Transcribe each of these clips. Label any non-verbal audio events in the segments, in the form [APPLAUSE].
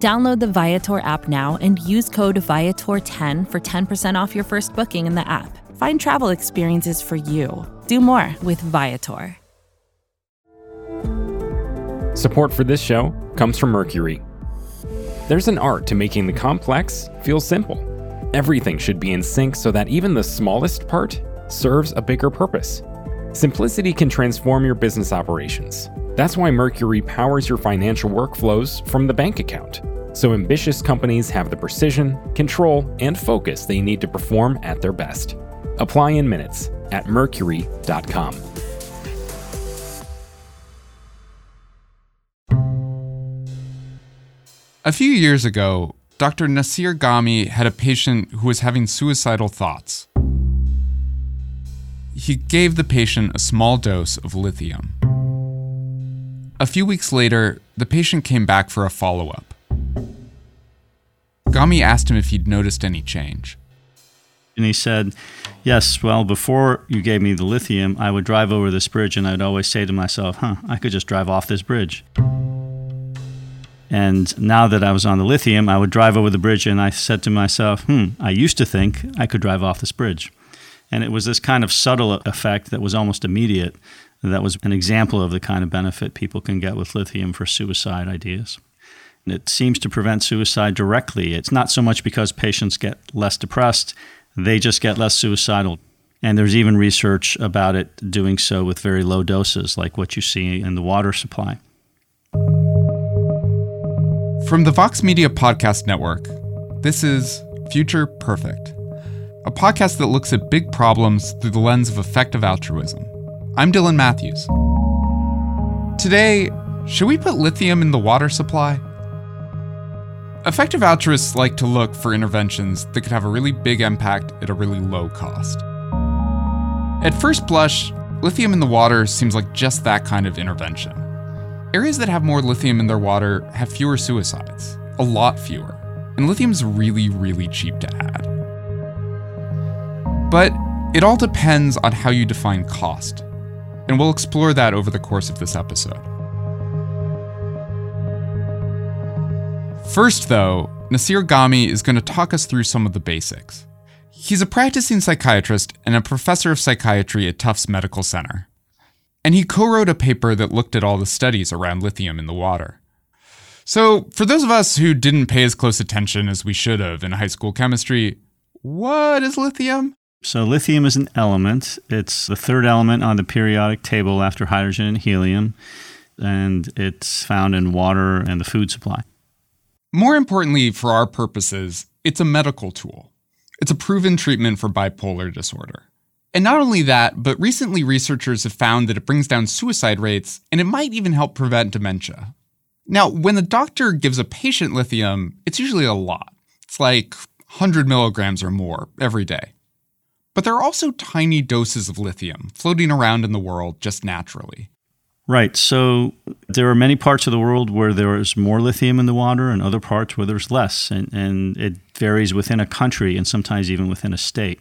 Download the Viator app now and use code Viator10 for 10% off your first booking in the app. Find travel experiences for you. Do more with Viator. Support for this show comes from Mercury. There's an art to making the complex feel simple. Everything should be in sync so that even the smallest part serves a bigger purpose. Simplicity can transform your business operations. That's why Mercury powers your financial workflows from the bank account. So ambitious companies have the precision, control, and focus they need to perform at their best. Apply in minutes at mercury.com. A few years ago, Dr. Nassir Ghaemi had a patient who was having suicidal thoughts. He gave the patient a small dose of lithium. A few weeks later, the patient came back for a follow up. Ghaemi asked him if he'd noticed any change. And he said, Yes, well, before you gave me the lithium, I would drive over this bridge and I'd always say to myself, Huh, I could just drive off this bridge. And now that I was on the lithium, I would drive over the bridge and I said to myself, hmm, I used to think I could drive off this bridge. And it was this kind of subtle effect that was almost immediate. That was an example of the kind of benefit people can get with lithium for suicide ideas. And it seems to prevent suicide directly. It's not so much because patients get less depressed, they just get less suicidal. And there's even research about it doing so with very low doses, like what you see in the water supply. From the Vox Media Podcast Network, this is Future Perfect, a podcast that looks at big problems through the lens of effective altruism. I'm Dylan Matthews. Today, should we put lithium in the water supply? Effective altruists like to look for interventions that could have a really big impact at a really low cost. At first blush, lithium in the water seems like just that kind of intervention. Areas that have more lithium in their water have fewer suicides, a lot fewer, and lithium's really, really cheap to add. But it all depends on how you define cost, and we'll explore that over the course of this episode. First, though, Nassir Ghaemi is going to talk us through some of the basics. He's a practicing psychiatrist and a professor of psychiatry at Tufts Medical Center. And he co wrote a paper that looked at all the studies around lithium in the water. So, for those of us who didn't pay as close attention as we should have in high school chemistry, what is lithium? So, lithium is an element. It's the third element on the periodic table after hydrogen and helium, and it's found in water and the food supply. More importantly, for our purposes, it's a medical tool. It's a proven treatment for bipolar disorder. And not only that, but recently researchers have found that it brings down suicide rates and it might even help prevent dementia. Now, when the doctor gives a patient lithium, it's usually a lot. It's like 100 milligrams or more every day. But there are also tiny doses of lithium floating around in the world just naturally. Right. So there are many parts of the world where there is more lithium in the water and other parts where there's less. And, and it varies within a country and sometimes even within a state.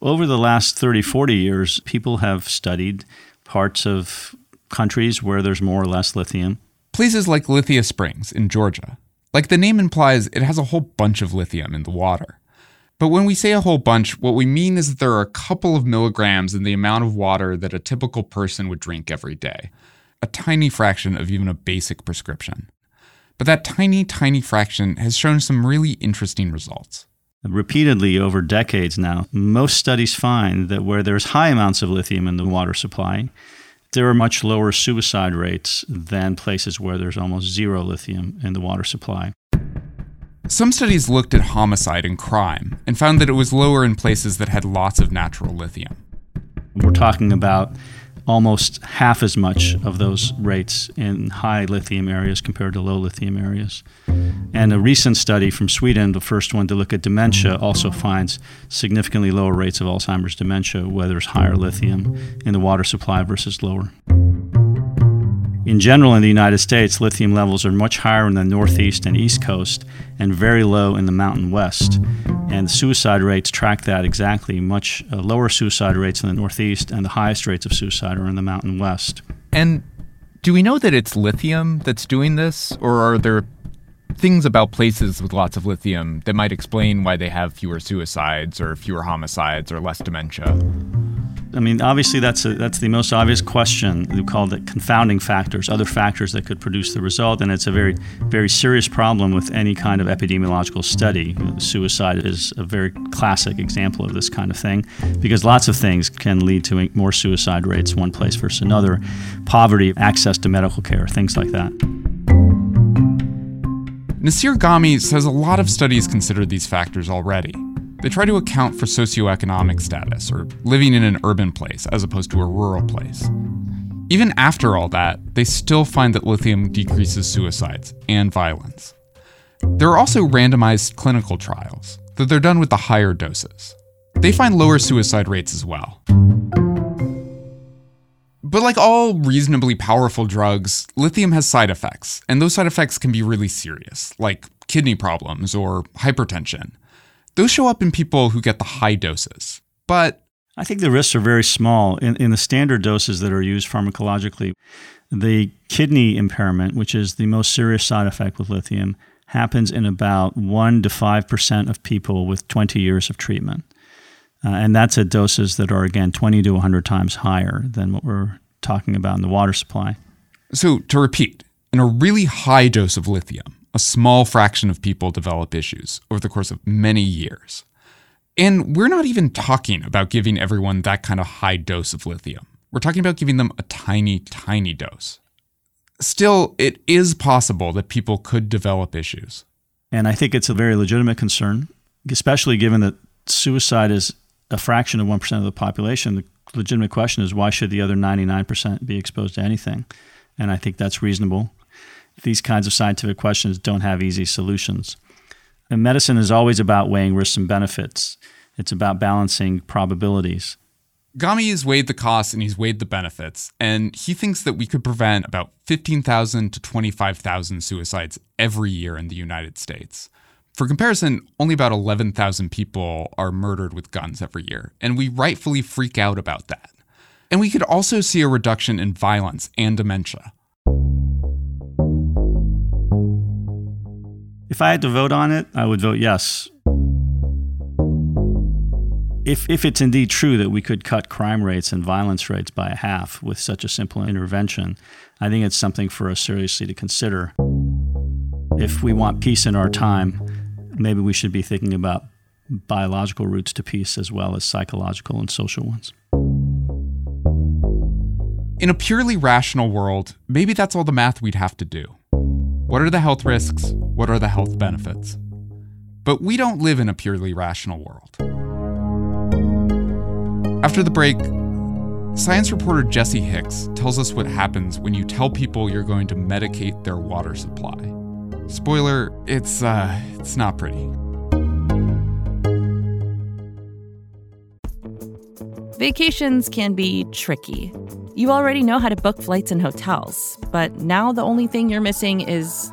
Over the last 30, 40 years, people have studied parts of countries where there's more or less lithium. Places like Lithia Springs in Georgia. Like the name implies, it has a whole bunch of lithium in the water. But when we say a whole bunch, what we mean is that there are a couple of milligrams in the amount of water that a typical person would drink every day. A tiny fraction of even a basic prescription. But that tiny, tiny fraction has shown some really interesting results repeatedly over decades now, most studies find that where there's high amounts of lithium in the water supply, there are much lower suicide rates than places where there's almost zero lithium in the water supply. Some studies looked at homicide and crime and found that it was lower in places that had lots of natural lithium. We're talking about almost half as much of those rates in high lithium areas compared to low lithium areas. And a recent study from Sweden, the first one to look at dementia, also finds significantly lower rates of Alzheimer's dementia where there's higher lithium in the water supply versus lower. In general, in the United States, lithium levels are much higher in the Northeast and East Coast and very low in the Mountain West. And the suicide rates track that exactly much uh, lower suicide rates in the Northeast, and the highest rates of suicide are in the Mountain West. And do we know that it's lithium that's doing this, or are there things about places with lots of lithium that might explain why they have fewer suicides or fewer homicides or less dementia? I mean, obviously, that's a, that's the most obvious question. We call it confounding factors, other factors that could produce the result, and it's a very very serious problem with any kind of epidemiological study. Suicide is a very classic example of this kind of thing, because lots of things can lead to more suicide rates one place versus another, poverty, access to medical care, things like that. Nassir Ghaemi says a lot of studies consider these factors already. They try to account for socioeconomic status or living in an urban place as opposed to a rural place. Even after all that, they still find that lithium decreases suicides and violence. There are also randomized clinical trials, though they're done with the higher doses. They find lower suicide rates as well. But like all reasonably powerful drugs, lithium has side effects, and those side effects can be really serious, like kidney problems or hypertension. Those show up in people who get the high doses. But I think the risks are very small. In, in the standard doses that are used pharmacologically, the kidney impairment, which is the most serious side effect with lithium, happens in about 1 to 5% of people with 20 years of treatment. Uh, and that's at doses that are, again, 20 to 100 times higher than what we're talking about in the water supply. So, to repeat, in a really high dose of lithium, a small fraction of people develop issues over the course of many years. And we're not even talking about giving everyone that kind of high dose of lithium. We're talking about giving them a tiny, tiny dose. Still, it is possible that people could develop issues. And I think it's a very legitimate concern, especially given that suicide is a fraction of 1% of the population. The legitimate question is why should the other 99% be exposed to anything? And I think that's reasonable these kinds of scientific questions don't have easy solutions. And medicine is always about weighing risks and benefits. It's about balancing probabilities. Ghaemi has weighed the costs and he's weighed the benefits, and he thinks that we could prevent about 15,000 to 25,000 suicides every year in the United States. For comparison, only about 11,000 people are murdered with guns every year, and we rightfully freak out about that. And we could also see a reduction in violence and dementia. I had to vote on it, I would vote yes. If, if it's indeed true that we could cut crime rates and violence rates by a half with such a simple intervention, I think it's something for us seriously to consider. If we want peace in our time, maybe we should be thinking about biological routes to peace as well as psychological and social ones. In a purely rational world, maybe that's all the math we'd have to do. What are the health risks? What are the health benefits? But we don't live in a purely rational world. After the break, science reporter Jesse Hicks tells us what happens when you tell people you're going to medicate their water supply. Spoiler, it's uh it's not pretty. Vacations can be tricky. You already know how to book flights and hotels, but now the only thing you're missing is,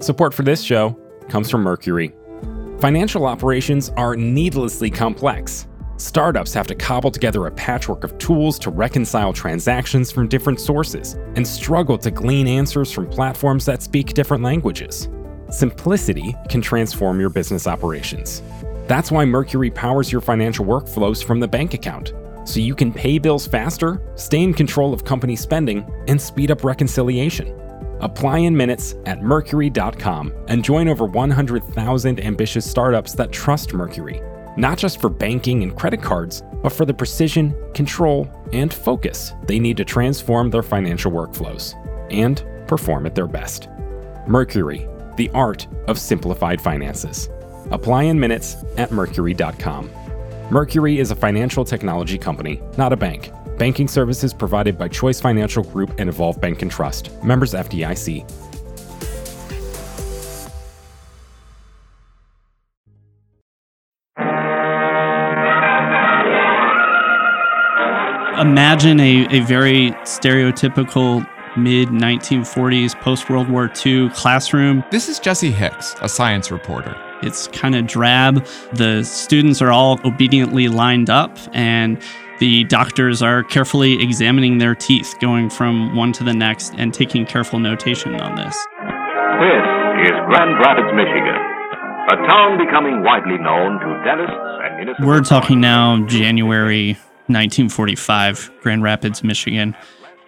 Support for this show comes from Mercury. Financial operations are needlessly complex. Startups have to cobble together a patchwork of tools to reconcile transactions from different sources and struggle to glean answers from platforms that speak different languages. Simplicity can transform your business operations. That's why Mercury powers your financial workflows from the bank account, so you can pay bills faster, stay in control of company spending, and speed up reconciliation. Apply in minutes at Mercury.com and join over 100,000 ambitious startups that trust Mercury, not just for banking and credit cards, but for the precision, control, and focus they need to transform their financial workflows and perform at their best. Mercury the art of simplified finances. Apply in minutes at Mercury.com. Mercury is a financial technology company, not a bank. Banking services provided by Choice Financial Group and Evolve Bank and Trust. Members FDIC. Imagine a, a very stereotypical mid 1940s, post World War II classroom. This is Jesse Hicks, a science reporter. It's kind of drab. The students are all obediently lined up, and the doctors are carefully examining their teeth, going from one to the next, and taking careful notation on this. This is Grand Rapids, Michigan, a town becoming widely known to dentists and municipal. We're talking now January 1945, Grand Rapids, Michigan.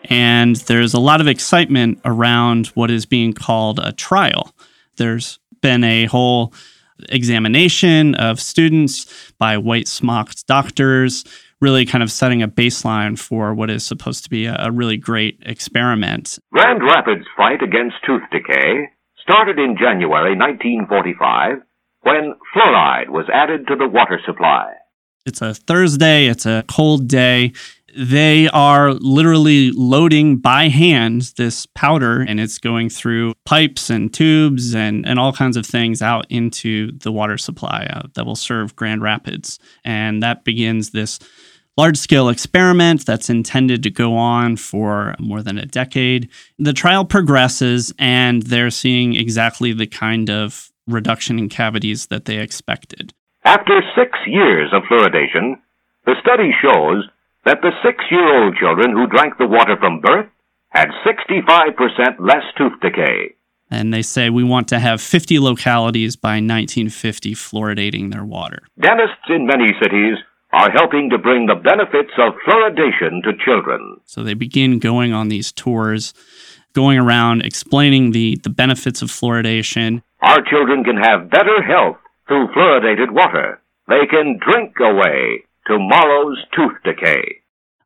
And there's a lot of excitement around what is being called a trial. There's been a whole examination of students by white smocked doctors, really kind of setting a baseline for what is supposed to be a, really great experiment. Grand Rapids' fight against tooth decay started in January 1945 when fluoride was added to the water supply. It's a Thursday, it's a cold day, they are literally loading by hand this powder and it's going through pipes and tubes and, and all kinds of things out into the water supply uh, that will serve Grand Rapids. And that begins this large scale experiment that's intended to go on for more than a decade. The trial progresses and they're seeing exactly the kind of reduction in cavities that they expected. After six years of fluoridation, the study shows that the six-year-old children who drank the water from birth had 65% less tooth decay. And they say we want to have 50 localities by 1950 fluoridating their water. Dentists in many cities are helping to bring the benefits of fluoridation to children. So they begin going on these tours, going around explaining the, the benefits of fluoridation. Our children can have better health through fluoridated water. They can drink away tomorrow's tooth decay.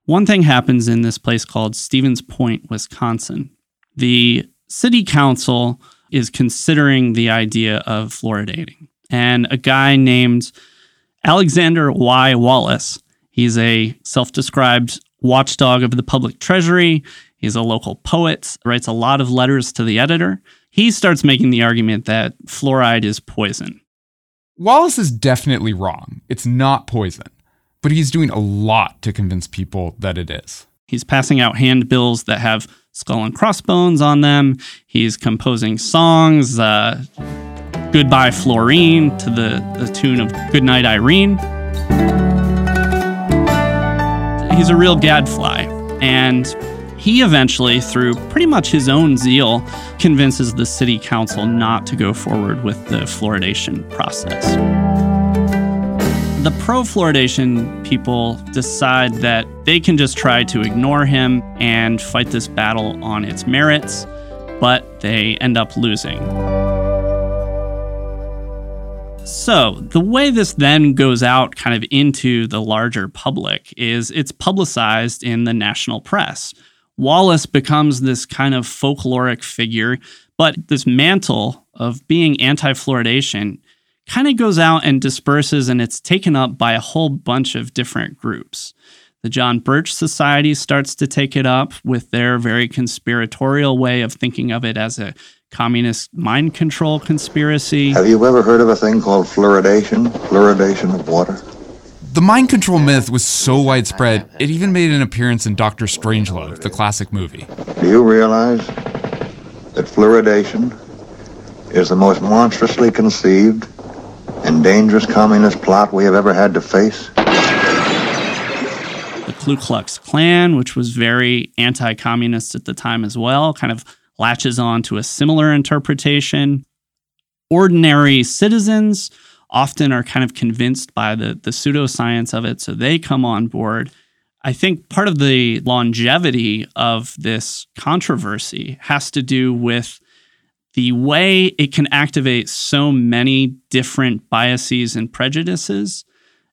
One thing happens in this place called Stevens Point, Wisconsin. The city council is considering the idea of fluoridating. And a guy named Alexander Y. Wallace, he's a self described watchdog of the public treasury. He's a local poet, writes a lot of letters to the editor. He starts making the argument that fluoride is poison. Wallace is definitely wrong. It's not poison but he's doing a lot to convince people that it is. He's passing out handbills that have skull and crossbones on them. He's composing songs, uh, Goodbye Florine to the, the tune of Goodnight Irene. He's a real gadfly. And he eventually, through pretty much his own zeal, convinces the city council not to go forward with the fluoridation process the pro fluoridation people decide that they can just try to ignore him and fight this battle on its merits, but they end up losing. So, the way this then goes out kind of into the larger public is it's publicized in the national press. Wallace becomes this kind of folkloric figure, but this mantle of being anti fluoridation kind of goes out and disperses and it's taken up by a whole bunch of different groups. The John Birch Society starts to take it up with their very conspiratorial way of thinking of it as a communist mind control conspiracy. Have you ever heard of a thing called fluoridation? Fluoridation of water? The mind control myth was so widespread, it even made an appearance in Doctor Strangelove, the classic movie. Do you realize that fluoridation is the most monstrously conceived and dangerous communist plot we have ever had to face? Ku Klux Klan, which was very anti communist at the time as well, kind of latches on to a similar interpretation. Ordinary citizens often are kind of convinced by the, the pseudoscience of it, so they come on board. I think part of the longevity of this controversy has to do with the way it can activate so many different biases and prejudices.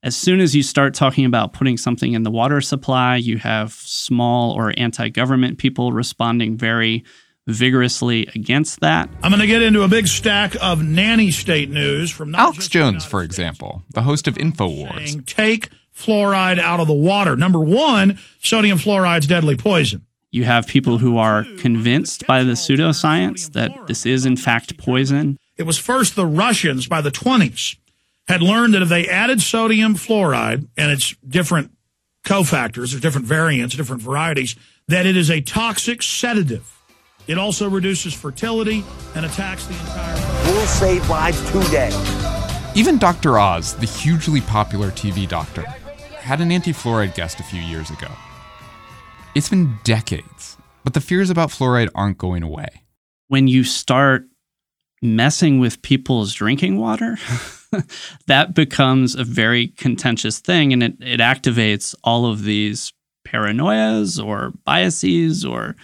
As soon as you start talking about putting something in the water supply, you have small or anti government people responding very vigorously against that. I'm going to get into a big stack of nanny state news from Alex Jones, for example, the host of InfoWars. Saying, Take fluoride out of the water. Number one, sodium fluoride's deadly poison. You have people who are convinced by the pseudoscience that this is in fact poison. It was first the Russians by the 20s had learned that if they added sodium fluoride and its different cofactors, or different variants, different varieties, that it is a toxic sedative. It also reduces fertility and attacks the entire. We'll save lives today. Even Dr. Oz, the hugely popular TV doctor, had an anti fluoride guest a few years ago. It's been decades, but the fears about fluoride aren't going away. When you start messing with people's drinking water, [LAUGHS] [LAUGHS] that becomes a very contentious thing and it, it activates all of these paranoias or biases or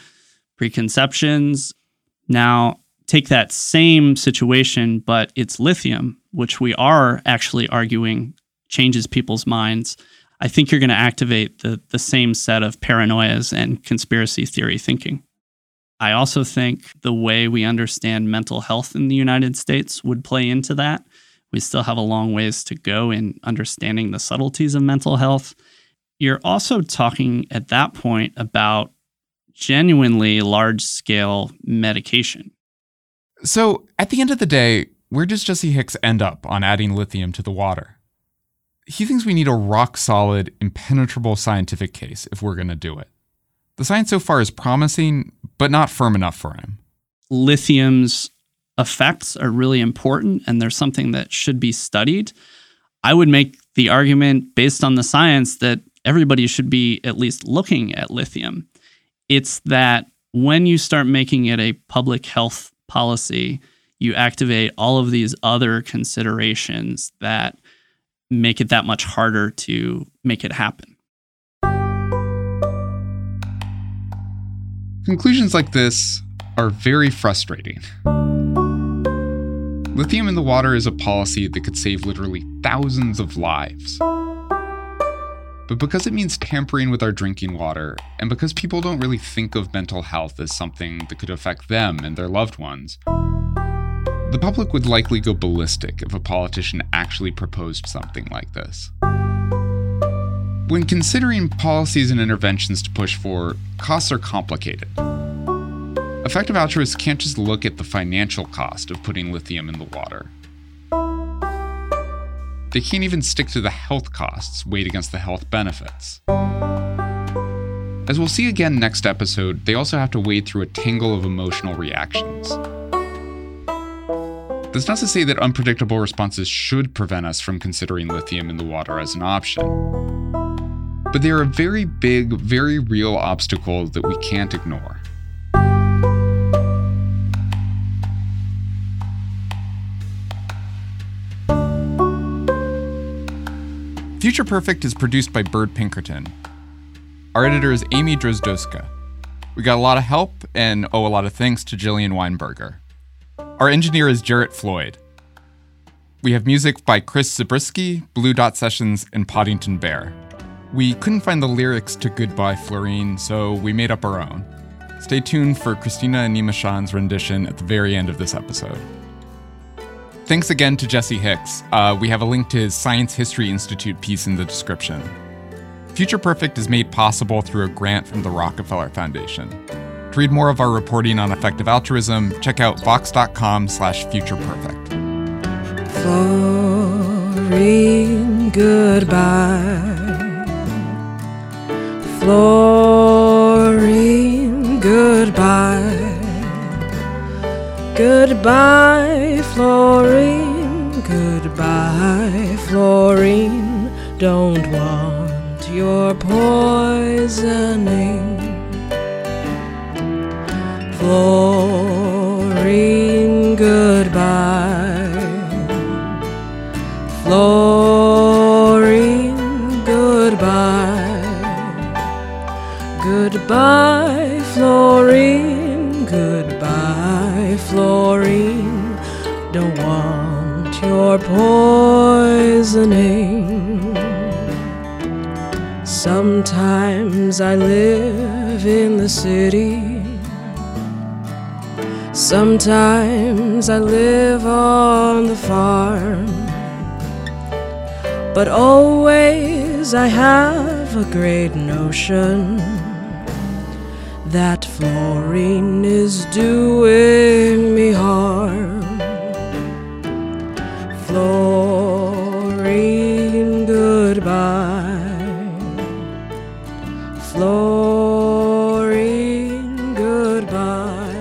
preconceptions. Now, take that same situation, but it's lithium, which we are actually arguing changes people's minds. I think you're going to activate the, the same set of paranoias and conspiracy theory thinking. I also think the way we understand mental health in the United States would play into that. We still have a long ways to go in understanding the subtleties of mental health. You're also talking at that point about genuinely large scale medication. So, at the end of the day, where does Jesse Hicks end up on adding lithium to the water? He thinks we need a rock solid, impenetrable scientific case if we're going to do it. The science so far is promising, but not firm enough for him. Lithium's effects are really important and they're something that should be studied. I would make the argument based on the science that everybody should be at least looking at lithium. It's that when you start making it a public health policy, you activate all of these other considerations that make it that much harder to make it happen. Conclusions like this are very frustrating. Lithium in the water is a policy that could save literally thousands of lives. But because it means tampering with our drinking water, and because people don't really think of mental health as something that could affect them and their loved ones, the public would likely go ballistic if a politician actually proposed something like this. When considering policies and interventions to push for, costs are complicated. Effective altruists can't just look at the financial cost of putting lithium in the water. They can't even stick to the health costs weighed against the health benefits. As we'll see again next episode, they also have to wade through a tangle of emotional reactions. That's not to say that unpredictable responses should prevent us from considering lithium in the water as an option. But they're a very big, very real obstacle that we can't ignore. Future Perfect is produced by Bird Pinkerton. Our editor is Amy Drozdowska. We got a lot of help and owe a lot of thanks to Jillian Weinberger. Our engineer is Jarrett Floyd. We have music by Chris Zabriskie, Blue Dot Sessions, and Poddington Bear. We couldn't find the lyrics to Goodbye Florine, so we made up our own. Stay tuned for Christina Animashaun's rendition at the very end of this episode. Thanks again to Jesse Hicks. Uh, we have a link to his Science History Institute piece in the description. Future Perfect is made possible through a grant from the Rockefeller Foundation. To read more of our reporting on effective altruism, check out vox.com slash futureperfect. Fluorine, goodbye. Fluorine, goodbye. Goodbye, Florine. Goodbye, Florine. Don't want your poisoning. Fluorine, goodbye. Florine, goodbye. Goodbye, fluorine. Goodbye. Don't want your poisoning. Sometimes I live in the city. Sometimes I live on the farm. But always I have a great notion that fluorine is doing me harm. Fluorine, goodbye. Fluorine, goodbye.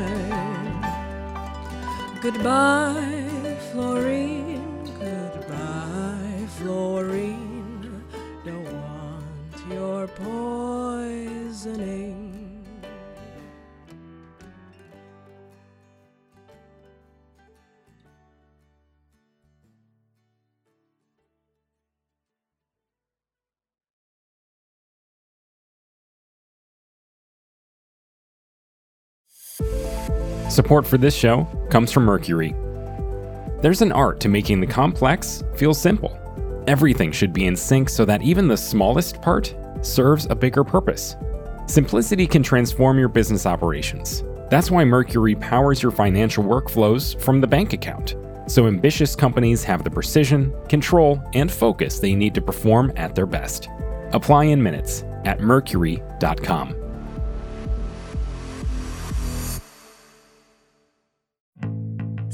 Goodbye, Fluorine. Goodbye, Fluorine. Don't want your poisoning. Support for this show comes from Mercury. There's an art to making the complex feel simple. Everything should be in sync so that even the smallest part serves a bigger purpose. Simplicity can transform your business operations. That's why Mercury powers your financial workflows from the bank account. So ambitious companies have the precision, control, and focus they need to perform at their best. Apply in minutes at mercury.com.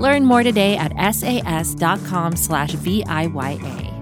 Learn more today at sas.com slash VIYA.